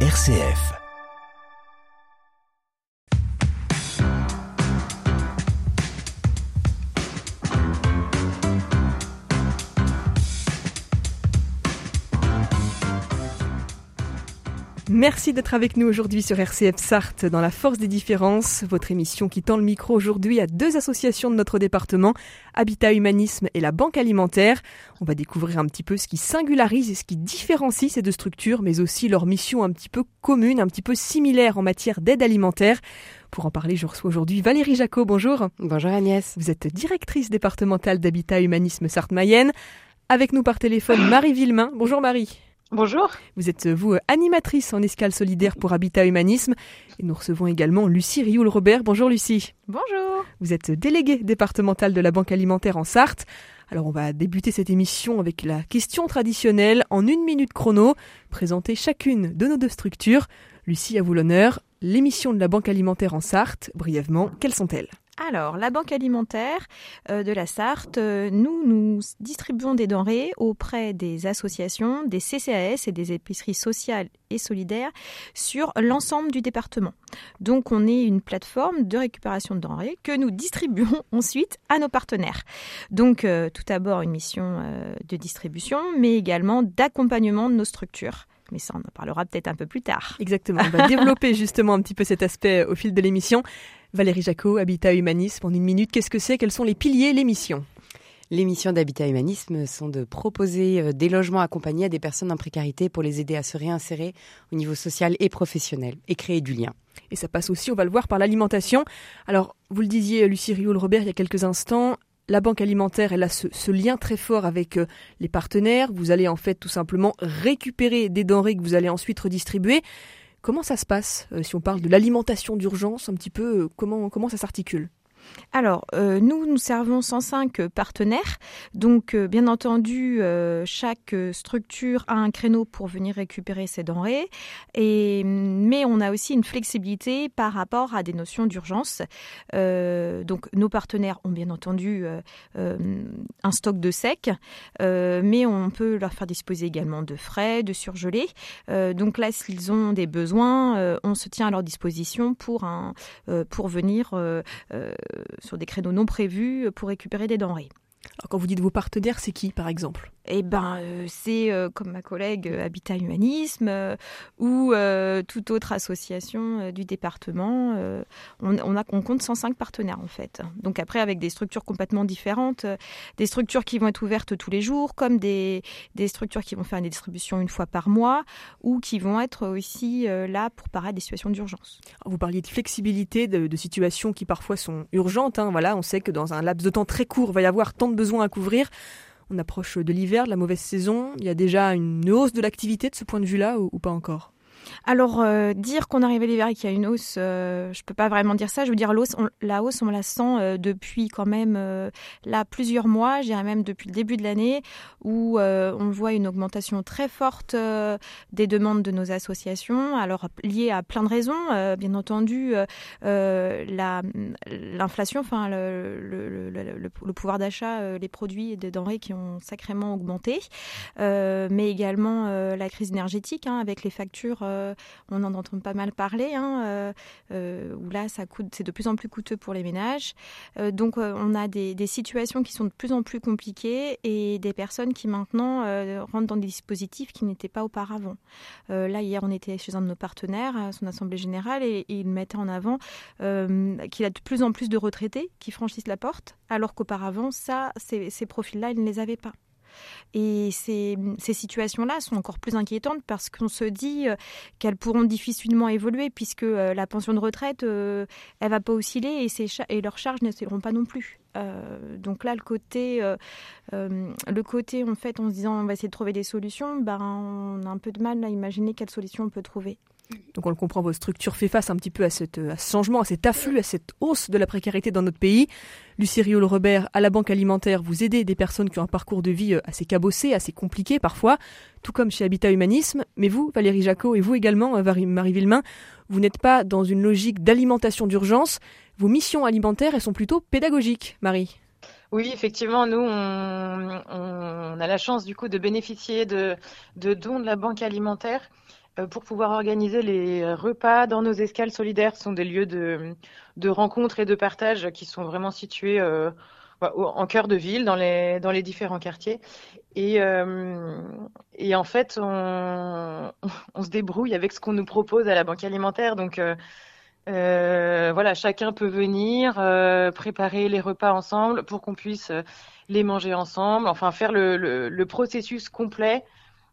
RCF. Merci d'être avec nous aujourd'hui sur RCF Sarthe dans la force des différences, votre émission qui tend le micro aujourd'hui à deux associations de notre département, Habitat Humanisme et la Banque Alimentaire. On va découvrir un petit peu ce qui singularise et ce qui différencie ces deux structures, mais aussi leur mission un petit peu commune, un petit peu similaire en matière d'aide alimentaire. Pour en parler, je reçois aujourd'hui Valérie Jacot. Bonjour. Bonjour Agnès. Vous êtes directrice départementale d'Habitat Humanisme Sarthe-Mayenne. Avec nous par téléphone Marie Villemain. Bonjour Marie. Bonjour. Vous êtes, vous, animatrice en escale solidaire pour Habitat Humanisme. Et nous recevons également Lucie Rioul-Robert. Bonjour Lucie. Bonjour. Vous êtes déléguée départementale de la Banque Alimentaire en Sarthe. Alors on va débuter cette émission avec la question traditionnelle en une minute chrono, présenter chacune de nos deux structures. Lucie, à vous l'honneur. L'émission de la Banque Alimentaire en Sarthe, brièvement, quelles sont-elles? Alors, la Banque alimentaire euh, de la Sarthe, euh, nous, nous distribuons des denrées auprès des associations, des CCAS et des épiceries sociales et solidaires sur l'ensemble du département. Donc, on est une plateforme de récupération de denrées que nous distribuons ensuite à nos partenaires. Donc, euh, tout d'abord, une mission de distribution, mais également d'accompagnement de nos structures mais ça on en parlera peut-être un peu plus tard. Exactement, on va développer justement un petit peu cet aspect au fil de l'émission. Valérie Jacot, Habitat Humanisme, en une minute, qu'est-ce que c'est? Quels sont les piliers, les missions? Les missions d'Habitat Humanisme sont de proposer euh, des logements accompagnés à des personnes en précarité pour les aider à se réinsérer au niveau social et professionnel et créer du lien. Et ça passe aussi, on va le voir, par l'alimentation. Alors, vous le disiez, Lucie Rioul-Robert, il y a quelques instants, la banque alimentaire, elle a ce, lien très fort avec euh, les partenaires. Vous allez en fait tout simplement récupérer des denrées que vous allez ensuite redistribuer. Comment ça se passe euh, si on parle de l'alimentation d'urgence un petit peu euh, comment comment ça s'articule? Alors, euh, nous, nous servons 105 partenaires. Donc, euh, bien entendu, euh, chaque structure a un créneau pour venir récupérer ses denrées. Mais on a aussi une flexibilité par rapport à des notions d'urgence. donc, nos partenaires ont bien entendu un stock de sec, mais on peut leur faire disposer également de frais, de surgelés. donc là, s'ils ont des besoins, on se tient à leur disposition pour, pour venir sur des créneaux non prévus pour récupérer des denrées. Alors quand vous dites vos partenaires, c'est qui par exemple? Eh ben, euh, c'est euh, comme ma collègue euh, Habitat Humanisme ou toute autre association du département. On, a, on compte 105 partenaires en fait. Donc après, avec des structures complètement différentes, des structures qui vont être ouvertes tous les jours, comme des, des structures qui vont faire une distribution une fois par mois, ou qui vont être aussi là pour parer des situations d'urgence. Vous parliez de flexibilité, de, situations qui parfois sont urgentes. Hein. Voilà, on sait que dans un laps de temps très court, il va y avoir tant de besoins à couvrir. On approche de l'hiver, de la mauvaise saison. Il y a déjà une hausse de l'activité de ce point de vue-là ou, pas encore? Alors, euh, dire qu'on arrive à l'hiver et qu'il y a une hausse, euh, je peux pas vraiment dire ça. Je veux dire, on, la, hausse, on la sent euh, depuis quand même là plusieurs mois, je dirais même depuis le début de l'année, où on voit une augmentation très forte des demandes de nos associations, alors liées à plein de raisons. bien entendu, l'inflation, enfin le, le, pouvoir d'achat, les produits et des denrées qui ont sacrément augmenté, mais également la crise énergétique hein, avec les factures on en entend pas mal parler, hein, euh, euh, où là, c'est de plus en plus coûteux pour les ménages. donc, on a des, situations qui sont de plus en plus compliquées et des personnes qui maintenant rentrent dans des dispositifs qui n'étaient pas auparavant. là, hier, on était chez un de nos partenaires à son assemblée générale et, il mettait en avant qu'il a de plus en plus de retraités qui franchissent la porte, alors qu'auparavant, ça, ces profils-là, ils ne les avaient pas. Et ces, situations-là sont encore plus inquiétantes parce qu'on se dit euh, qu'elles pourront difficilement évoluer puisque euh, la pension de retraite, euh, elle va pas osciller et, leurs charges n'oscilleront pas non plus. donc là, le côté, le côté, en fait, en se disant on va essayer de trouver des solutions, ben, on a un peu de mal à imaginer quelles solutions on peut trouver. Donc on le comprend, votre structure fait face un petit peu à, cette, à ce changement, à cet afflux, à cette hausse de la précarité dans notre pays. Lucie Riol-Robert, à la Banque Alimentaire, vous aidez des personnes qui ont un parcours de vie euh, assez cabossé, assez compliqué parfois, tout comme chez Habitat Humanisme. Mais vous, Valérie Jacot, et vous également, euh, Marie Villemain, vous n'êtes pas dans une logique d'alimentation d'urgence. Vos missions alimentaires, elles sont plutôt pédagogiques, Marie. Oui, effectivement, nous, on, a la chance du coup de bénéficier de dons de la Banque alimentaire pour pouvoir organiser les repas dans nos escales solidaires. Ce sont des lieux de, de rencontres et de partage qui sont vraiment situés bah, en cœur de ville, dans les, différents quartiers. Et, euh, en fait, on, se débrouille avec ce qu'on nous propose à la banque alimentaire. Donc, euh, euh, voilà, chacun peut venir euh, préparer les repas ensemble pour qu'on puisse les manger ensemble. Enfin, faire le processus complet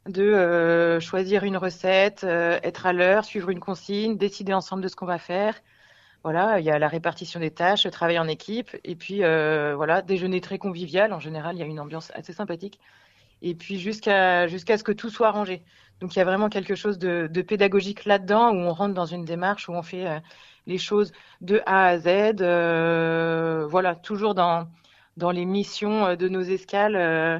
de euh, choisir une recette, être à l'heure, suivre une consigne, décider ensemble de ce qu'on va faire. Voilà, il y a la répartition des tâches, le travail en équipe, et puis euh, voilà, déjeuner très convivial. En général, il y a une ambiance assez sympathique. Et puis jusqu'à jusqu'à ce que tout soit rangé. Donc il y a vraiment quelque chose de, de pédagogique là-dedans où on rentre dans une démarche où on fait euh, les choses de A à Z. Euh, voilà, toujours dans dans les missions euh, de nos escales euh,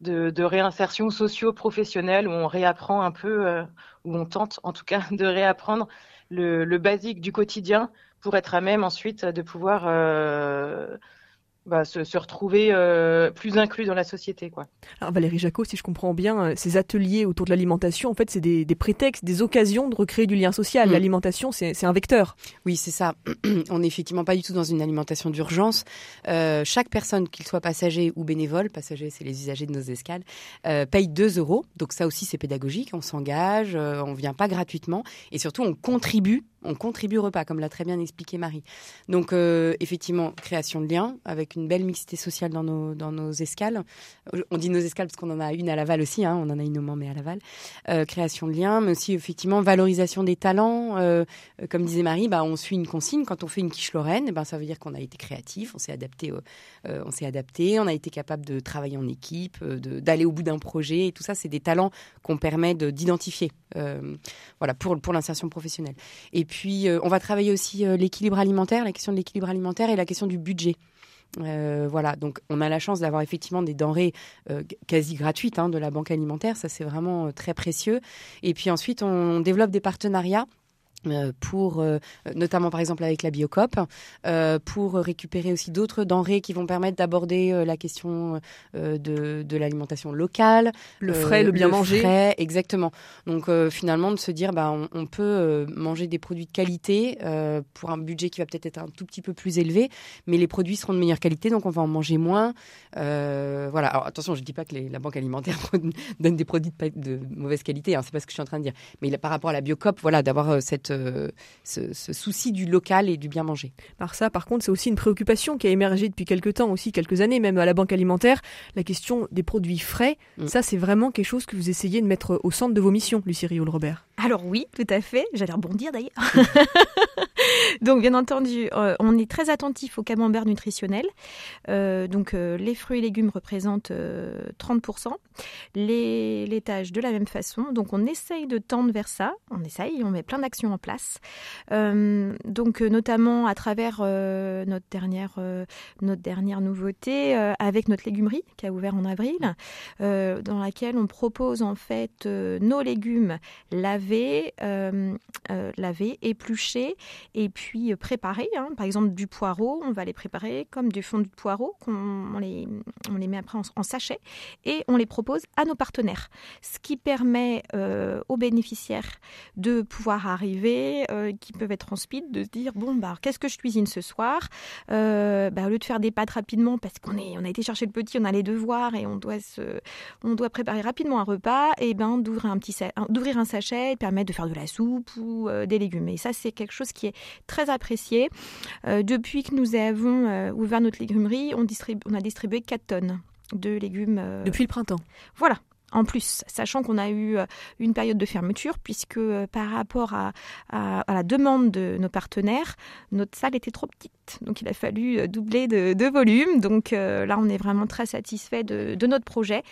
de, réinsertion socio-professionnelle où on réapprend un peu, où on tente en tout cas de réapprendre le, le basique du quotidien pour être à même ensuite de pouvoir euh, bah, se, se, retrouver euh, plus inclus dans la société. Quoi. Alors Valérie Jacot, si je comprends bien, euh, ces ateliers autour de l'alimentation, en fait, c'est des, des, prétextes, des occasions de recréer du lien social. Mmh. L'alimentation, c'est un vecteur. Oui, c'est ça. On n'est effectivement pas du tout dans une alimentation d'urgence. Euh, chaque personne, qu'il soit passager ou bénévole, passager, c'est les usagers de nos escales, euh, paye 2 euros. Donc ça aussi, c'est pédagogique. On s'engage, euh, on vient pas gratuitement. Et surtout, on contribue on contribue au repas, comme l'a très bien expliqué Marie. Donc, euh, effectivement, création de liens avec une belle mixité sociale dans nos, dans nos escales. On dit nos escales parce qu'on en a une à Laval aussi, hein, on en a une au Mans, mais à Laval. Euh, création de liens, mais aussi, effectivement, valorisation des talents. Euh, comme disait Marie, bah, on suit une consigne. Quand on fait une quiche lorraine, bah, ça veut dire qu'on a été créatif, on s'est adapté, euh, on adapté, on a été capable de travailler en équipe, d'aller au bout d'un projet. Et tout ça, c'est des talents qu'on permet d'identifier voilà, pour, pour l'insertion professionnelle. Et puis, puis, euh, on va travailler aussi euh, l'équilibre alimentaire, la question de l'équilibre alimentaire et la question du budget. Euh, voilà, donc on a la chance d'avoir effectivement des denrées quasi gratuites hein, de la banque alimentaire, ça c'est vraiment très précieux. Et puis ensuite, on développe des partenariats pour euh, notamment par exemple avec la Biocop euh, pour récupérer aussi d'autres denrées qui vont permettre d'aborder euh, la question euh, de, de l'alimentation locale le frais le bien le manger. frais, exactement. Donc finalement de se dire bah on, on peut manger des produits de qualité pour un budget qui va peut-être être un tout petit peu plus élevé mais les produits seront de meilleure qualité donc on va en manger moins. Voilà. Alors attention je dis pas que les, la banque alimentaire donne des produits de, de mauvaise qualité hein, c'est pas ce que je suis en train de dire. Mais là, par rapport à la Biocop voilà d'avoir cette ce, ce, souci du local et du bien manger. Par ça, par contre, c'est aussi une préoccupation qui a émergé depuis quelques temps, aussi quelques années, même à la Banque alimentaire, la question des produits frais. Mm. Ça, c'est vraiment quelque chose que vous essayez de mettre au centre de vos missions, Lucie Rioul-Robert. Alors oui, tout à fait. J'allais rebondir d'ailleurs. donc bien entendu, euh, on est très attentif au camembert nutritionnel. Euh, donc euh, les fruits et légumes représentent 30%. Les laitages de la même façon. Donc on essaye de tendre vers ça. On essaye, on met plein d'actions en place. donc notamment à travers notre dernière notre dernière nouveauté avec notre légumerie qui a ouvert en avril, dans laquelle on propose en fait nos légumes lavés laver, euh, euh, laver, éplucher et puis euh, préparer. Hein. Par exemple, du poireau, on va les préparer comme du fond de poireau, on les, on les met après en, sachet et on les propose à nos partenaires. Ce qui permet aux bénéficiaires de pouvoir arriver, qui peuvent être en speed, de se dire bon, bah, qu'est-ce que je cuisine ce soir? Bah, Au lieu de faire des pâtes rapidement, parce qu'on on a été chercher le petit, on a les devoirs et on doit, se, on doit préparer rapidement un repas, et ben d'ouvrir un, petit, d'ouvrir un sachet permettre de faire de la soupe ou euh, des légumes. Et ça, c'est quelque chose qui est très apprécié. Euh, depuis que nous avons euh, ouvert notre légumerie, on, on a distribué 4 tonnes de légumes. Depuis le printemps Voilà, en plus, sachant qu'on a eu euh, une période de fermeture, puisque euh, par rapport à, la demande de nos partenaires, notre salle était trop petite. Donc il a fallu euh, doubler de, volume. Donc là, on est vraiment très satisfait de, notre projet.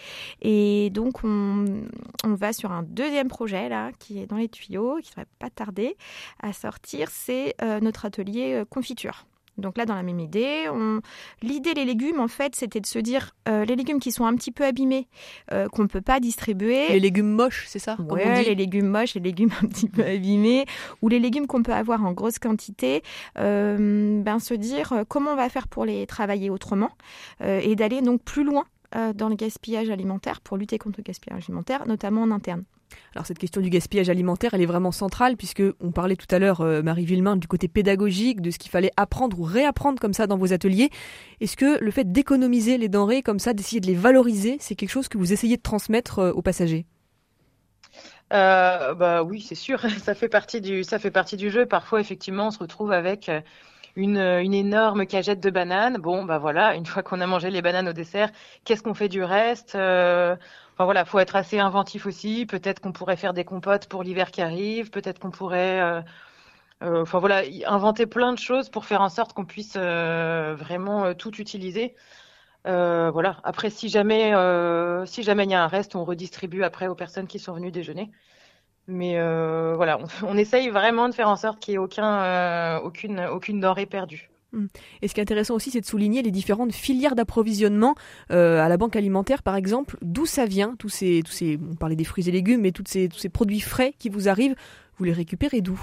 Et donc, on, va sur un deuxième projet, là, qui est dans les tuyaux, qui ne devrait pas tarder à sortir. C'est notre atelier confiture. Donc là, dans la même idée, on... l'idée les légumes, en fait, c'était de se dire euh, les légumes qui sont un petit peu abîmés, euh, qu'on ne peut pas distribuer. Les légumes moches, c'est ça Oui, les légumes moches, les légumes un petit peu abîmés, ou les légumes qu'on peut avoir en grosse quantité, euh, ben, se dire comment on va faire pour les travailler autrement et d'aller donc plus loin dans le gaspillage alimentaire pour lutter contre le gaspillage alimentaire, notamment en interne. Alors cette question du gaspillage alimentaire, elle est vraiment centrale puisque on parlait tout à l'heure, euh, Marie Villemain, du côté pédagogique, de ce qu'il fallait apprendre ou réapprendre comme ça dans vos ateliers. Est-ce que le fait d'économiser les denrées comme ça, d'essayer de les valoriser, c'est quelque chose que vous essayez de transmettre euh, aux passagers? Euh, bah oui, c'est sûr, ça fait partie du ça fait partie du jeu. Parfois, effectivement, on se retrouve avec une, une énorme cagette de bananes. Bon, bah voilà, une fois qu'on a mangé les bananes au dessert, qu'est-ce qu'on fait du reste Enfin voilà, faut être assez inventif aussi. Peut-être qu'on pourrait faire des compotes pour l'hiver qui arrive. Peut-être qu'on pourrait, euh, euh, enfin voilà, inventer plein de choses pour faire en sorte qu'on puisse euh, vraiment tout utiliser. voilà. Après, si jamais, si jamais il y a un reste, on redistribue après aux personnes qui sont venues déjeuner. Mais voilà, on, essaye vraiment de faire en sorte qu'il n'y ait aucun, aucune, aucune denrée perdue. Mm. Et ce qui est intéressant aussi, c'est de souligner les différentes filières d'approvisionnement euh, à la banque alimentaire, par exemple, d'où ça vient, tous ces, tous ces, on parlait des fruits et légumes, mais tous ces, tous ces produits frais qui vous arrivent, vous les récupérez d'où?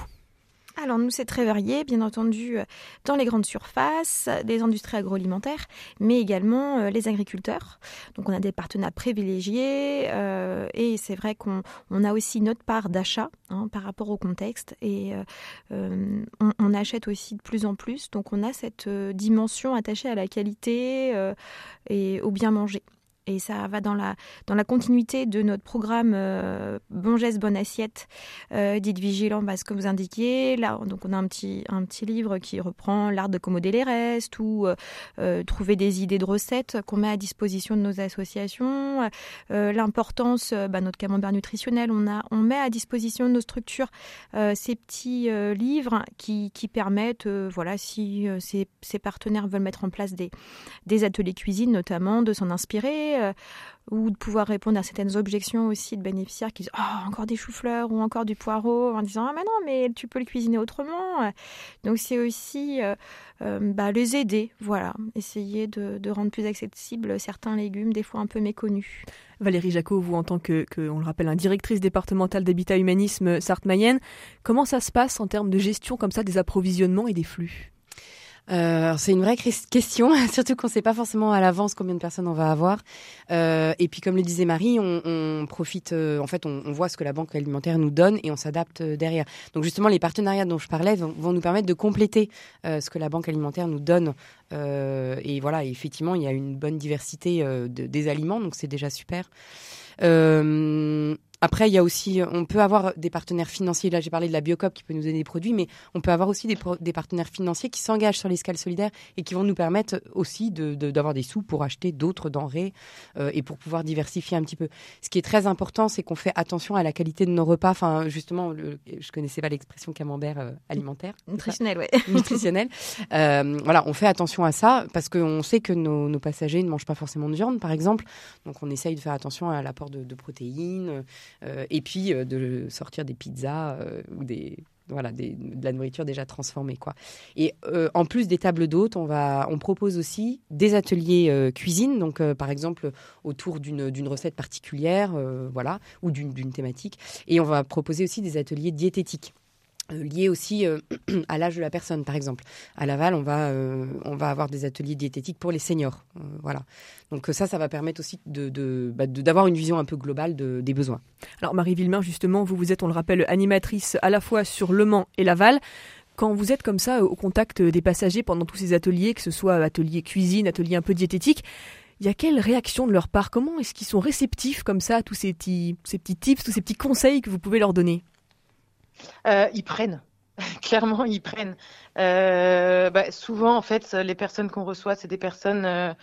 Alors nous, c'est très varié, bien entendu, euh, dans les grandes surfaces, les industries agroalimentaires, mais également euh, les agriculteurs. Donc on a des partenaires privilégiés euh, et c'est vrai qu'on a aussi notre part d'achat hein, par rapport au contexte et on, on, achète aussi de plus en plus. Donc on a cette dimension attachée à la qualité et au bien manger. Et ça va dans la, dans la continuité de notre programme euh, Bon geste, bonne assiette, euh, dites vigilant, parce que vous indiquiez. Là, donc on a un petit, un livre qui reprend l'art de commoder les restes ou euh, trouver des idées de recettes qu'on met à disposition de nos associations. L'importance, bah, notre camembert nutritionnel, on, a, on met à disposition de nos structures ces petits livres qui, qui permettent, voilà, si ces, ces, partenaires veulent mettre en place des, des ateliers cuisine notamment, de s'en inspirer euh, ou de pouvoir répondre à certaines objections aussi de bénéficiaires qui disent oh, encore des choux-fleurs ou encore du poireau en disant ah mais non mais tu peux le cuisiner autrement. Donc c'est aussi euh, euh, bah, les aider voilà. Essayer de, rendre plus accessibles certains légumes des fois un peu méconnus. Valérie Jacot, vous en tant que, on le rappelle, directrice départementale d'habitat humanisme Sarthe-Mayenne, comment ça se passe en termes de gestion comme ça des approvisionnements et des flux? Euh, c'est une vraie question, surtout qu'on ne sait pas forcément à l'avance combien de personnes on va avoir. Euh, et puis, comme le disait Marie, on, profite, euh, en fait, on, voit ce que la banque alimentaire nous donne et on s'adapte derrière. Donc, justement, les partenariats dont je parlais vont, nous permettre de compléter ce que la banque alimentaire nous donne. et voilà, effectivement, il y a une bonne diversité de, des aliments, donc c'est déjà super. Après, il y a aussi, on peut avoir des partenaires financiers. Là, j'ai parlé de la Biocop qui peut nous donner des produits, mais on peut avoir aussi des, des partenaires financiers qui s'engagent sur l'escale solidaire et qui vont nous permettre aussi d'avoir de, des sous pour acheter d'autres denrées euh, et pour pouvoir diversifier un petit peu. Ce qui est très important, c'est qu'on fait attention à la qualité de nos repas. Enfin, justement, le, je connaissais pas l'expression camembert euh, alimentaire. Nutritionnel, oui. Nutritionnel. Euh, voilà, on fait attention à ça parce qu'on sait que nos, nos, passagers ne mangent pas forcément de viande, par exemple. Donc, on essaye de faire attention à l'apport de, de protéines et puis euh, de sortir des pizzas euh, ou des voilà, des, de la nourriture déjà transformée. Quoi. Et en plus des tables d'hôtes, on, va, on propose aussi des ateliers cuisine, donc par exemple autour d'une recette particulière, voilà, ou d'une thématique. Et on va proposer aussi des ateliers diététiques. Euh, lié aussi euh, à l'âge de la personne, par exemple. À Laval, on va, euh, on va avoir des ateliers diététiques pour les seniors. voilà. Donc ça, ça va permettre aussi bah, d'avoir de, une vision un peu globale de, des besoins. Alors Marie Villemain, justement, vous, vous êtes, on le rappelle, animatrice à la fois sur Le Mans et Laval. Quand vous êtes comme ça au contact des passagers pendant tous ces ateliers, que ce soit atelier cuisine, atelier un peu diététique, il y a quelle réaction de leur part? Comment est-ce qu'ils sont réceptifs comme ça à tous ces petits, ces petits tips, tous ces petits conseils que vous pouvez leur donner? Euh, ils prennent. Clairement, ils prennent. Euh, bah, souvent, en fait, les personnes qu'on reçoit, c'est des personnes euh,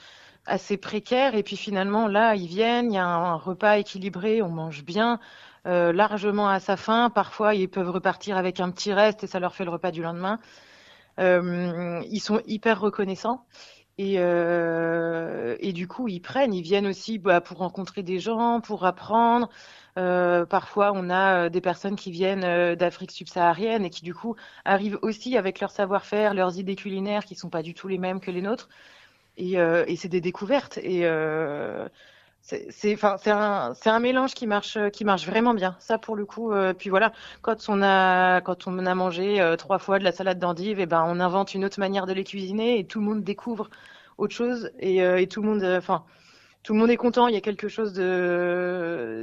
assez précaires. Et puis finalement, là, ils viennent, il y a un, repas équilibré, on mange bien, largement à sa faim. Parfois, ils peuvent repartir avec un petit reste et ça leur fait le repas du lendemain. ils sont hyper reconnaissants. Et, du coup, ils prennent, ils viennent aussi bah, pour rencontrer des gens, pour apprendre. Euh, parfois, on a euh, des personnes qui viennent euh, d'Afrique subsaharienne et qui, du coup, arrivent aussi avec leur savoir-faire, leurs idées culinaires qui sont pas du tout les mêmes que les nôtres. Et, c'est des découvertes. Et c'est un mélange qui marche vraiment bien ça pour le coup puis voilà quand on a quand on a mangé trois fois de la salade d'endive eh ben on invente une autre manière de les cuisiner et tout le monde découvre autre chose et, et tout le monde enfin tout le monde est content. Il y a quelque chose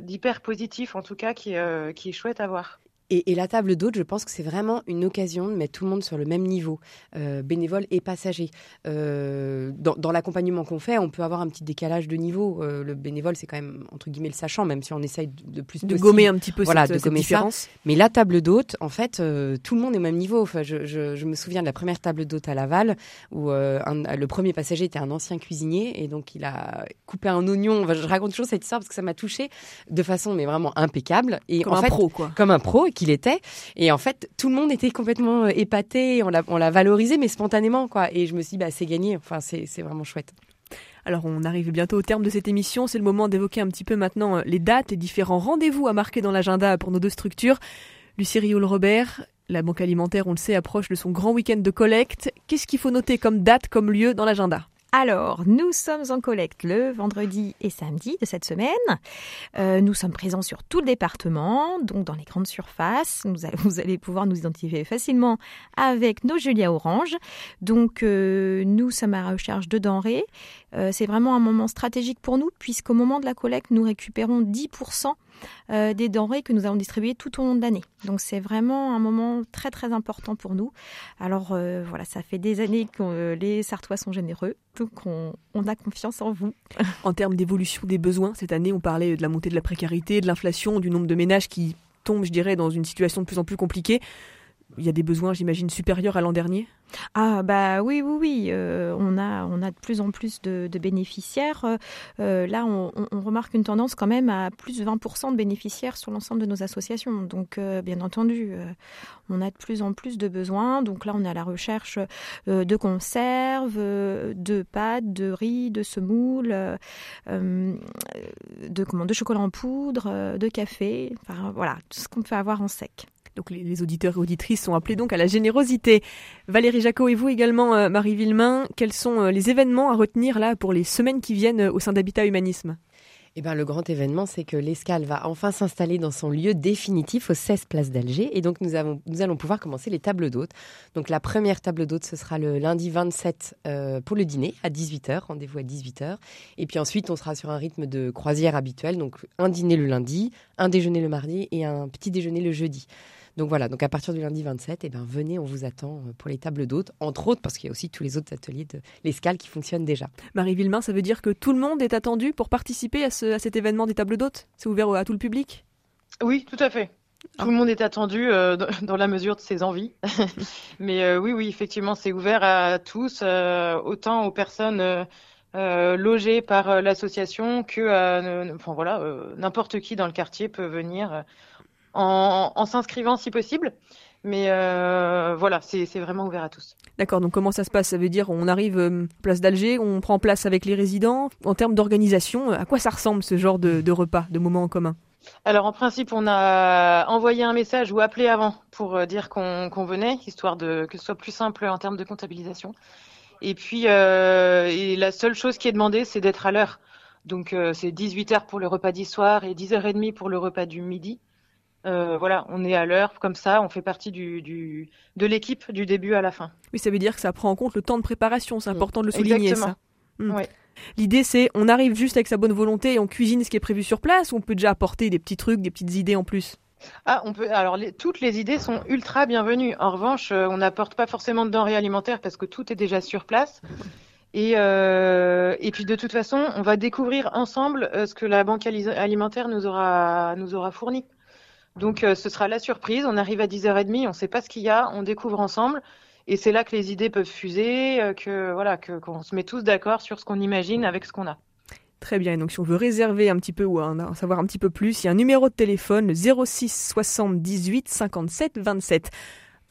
d'hyper positif, en tout cas, qui, qui est chouette à voir. Et, la table d'hôte, je pense que c'est vraiment une occasion de mettre tout le monde sur le même niveau, euh, bénévoles et passagers. Euh, dans, l'accompagnement qu'on fait, on peut avoir un petit décalage de niveau. Euh, le bénévole, c'est quand même entre guillemets le sachant, même si on essaye de, plus de gommer un petit peu voilà, cette, de gommer différence. Mais la table d'hôte, en fait, tout le monde est au même niveau. Enfin, je, me souviens de la première table d'hôte à Laval où le premier passager était un ancien cuisinier et donc il a coupé un oignon. je raconte toujours cette histoire parce que ça m'a touchée de façon mais vraiment impeccable. Et comme un pro, quoi. Comme un pro qu'il était. Et en fait, tout le monde était complètement euh, épaté. On l'a, valorisé, mais spontanément, quoi. Et je me suis dit, bah, c'est gagné. Enfin, c'est, c'est vraiment chouette. Alors on arrive bientôt au terme de cette émission, c'est le moment d'évoquer un petit peu maintenant euh, les dates et différents rendez-vous à marquer dans l'agenda pour nos deux structures. Lucie Rioul-Robert, la Banque Alimentaire, on le sait, approche de son grand week-end de collecte. Qu'est-ce qu'il faut noter comme date, comme lieu dans l'agenda? Alors, nous sommes en collecte le vendredi et samedi de cette semaine. Euh, nous sommes présents sur tout le département, donc dans les grandes surfaces. vous allez pouvoir nous identifier facilement avec nos Julia Orange. Donc, euh, nous sommes à la recherche de denrées. Euh, c'est vraiment un moment stratégique pour nous, puisqu'au moment de la collecte, nous récupérons 10% euh, des denrées que nous allons distribuer tout au long de l'année. Donc c'est vraiment un moment très très important pour nous. Alors euh, voilà, ça fait des années que les Sartois sont généreux, donc on, on a confiance en vous. En termes d'évolution des besoins, cette année on parlait de la montée de la précarité, de l'inflation, du nombre de ménages qui tombent, je dirais, dans une situation de plus en plus compliquée. Il y a des besoins, j'imagine, supérieurs à l'an dernier? Ah bah oui oui oui. Euh, on a on a de plus en plus de, bénéficiaires. Euh, là on, remarque une tendance quand même à plus de 20% de bénéficiaires sur l'ensemble de nos associations. Donc euh, bien entendu on a de plus en plus de besoins. Donc là on est à la recherche de conserves de pâtes de riz de semoule de comment de chocolat en poudre de café. Voilà tout ce qu'on peut avoir en sec donc les, auditeurs et auditrices sont appelés donc à la générosité. Valérie Jacot et vous également, euh, Marie Villemain, quels sont euh, les événements à retenir là pour les semaines qui viennent euh, au sein d'Habitat Humanisme? Eh ben, le grand événement, c'est que l'escale va enfin s'installer dans son lieu définitif au 16 Place d'Alger. Et donc, nous, allons pouvoir commencer les tables d'hôtes. Donc, la première table d'hôtes, ce sera le lundi 27 pour le dîner à 18h. Rendez-vous à 18h. Et puis ensuite, on sera sur un rythme de croisière habituel. Donc, un dîner le lundi, un déjeuner le mardi et un petit déjeuner le jeudi. Donc voilà, donc à partir du lundi 27, eh ben, venez, on vous attend euh, pour les tables d'hôtes, entre autres parce qu'il y a aussi tous les autres ateliers de l'escale qui fonctionnent déjà. Marie Villemain, ça veut dire que tout le monde est attendu pour participer à, cet événement des tables d'hôtes? C'est ouvert à tout le public? Oui, tout à fait. Ah. Tout le monde est attendu euh, dans la mesure de ses envies. Mais euh, oui, oui, effectivement, c'est ouvert à tous, autant aux personnes logées par l'association que enfin, voilà, n'importe qui dans le quartier peut venir en, s'inscrivant si possible. Mais euh, voilà, c'est vraiment ouvert à tous. D'accord, donc comment ça se passe? Ça veut dire on arrive euh, place d'Alger, on prend place avec les résidents. En termes d'organisation, euh, à quoi ça ressemble ce genre de, repas, de moments en commun? Alors en principe, on a envoyé un message ou appelé avant pour dire qu'on venait, histoire de que ce soit plus simple en termes de comptabilisation. Et puis et la seule chose qui est demandée, c'est d'être à l'heure. Donc c'est 18h pour le repas du soir et 10h30 pour le repas du midi. Euh, voilà, on est à l'heure, comme ça, on fait partie du, de l'équipe du début à la fin. Oui, ça veut dire que ça prend en compte le temps de préparation, c'est important de le souligner, Exactement. ça. Hmm. L'idée, c'est on arrive juste avec sa bonne volonté et on cuisine ce qui est prévu sur place ou on peut déjà apporter des petits trucs, des petites idées en plus? Ah, on peut. Alors, toutes les idées sont ultra bienvenues. En revanche, euh, on n'apporte pas forcément de denrées alimentaires parce que tout est déjà sur place. Et, euh, et puis, de toute façon, on va découvrir ensemble ce que la banque alimentaire nous aura, nous aura fourni. Donc euh, ce sera la surprise. On arrive à 10h30, on ne sait pas ce qu'il y a, on découvre ensemble. Et c'est là que les idées peuvent fuser, euh, que voilà, qu'on se met tous d'accord sur ce qu'on imagine avec ce qu'on a. Très bien. Donc, si on veut réserver un petit peu ou en savoir un petit peu plus, il y a un numéro de téléphone, 06 78 57 27.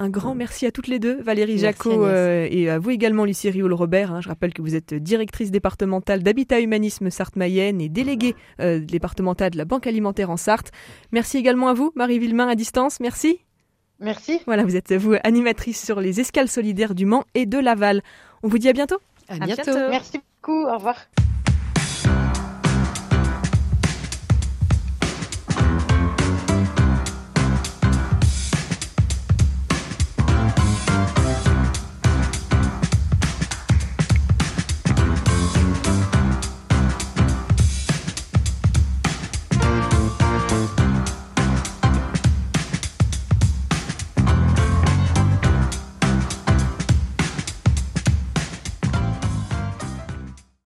Un grand merci à toutes les deux, Valérie Jacot euh, et à vous également, Lucie Rioul-Robert. Hein. je rappelle que vous êtes directrice départementale d'Habitat Humanisme Sarthe-Mayenne et déléguée euh, départementale de la Banque Alimentaire en Sarthe. Merci également à vous, Marie Villemain à distance. Merci. Merci. Voilà, vous êtes vous animatrice sur les escales solidaires du Mans et de Laval. On vous dit à bientôt. À, bientôt. Merci beaucoup. Au revoir.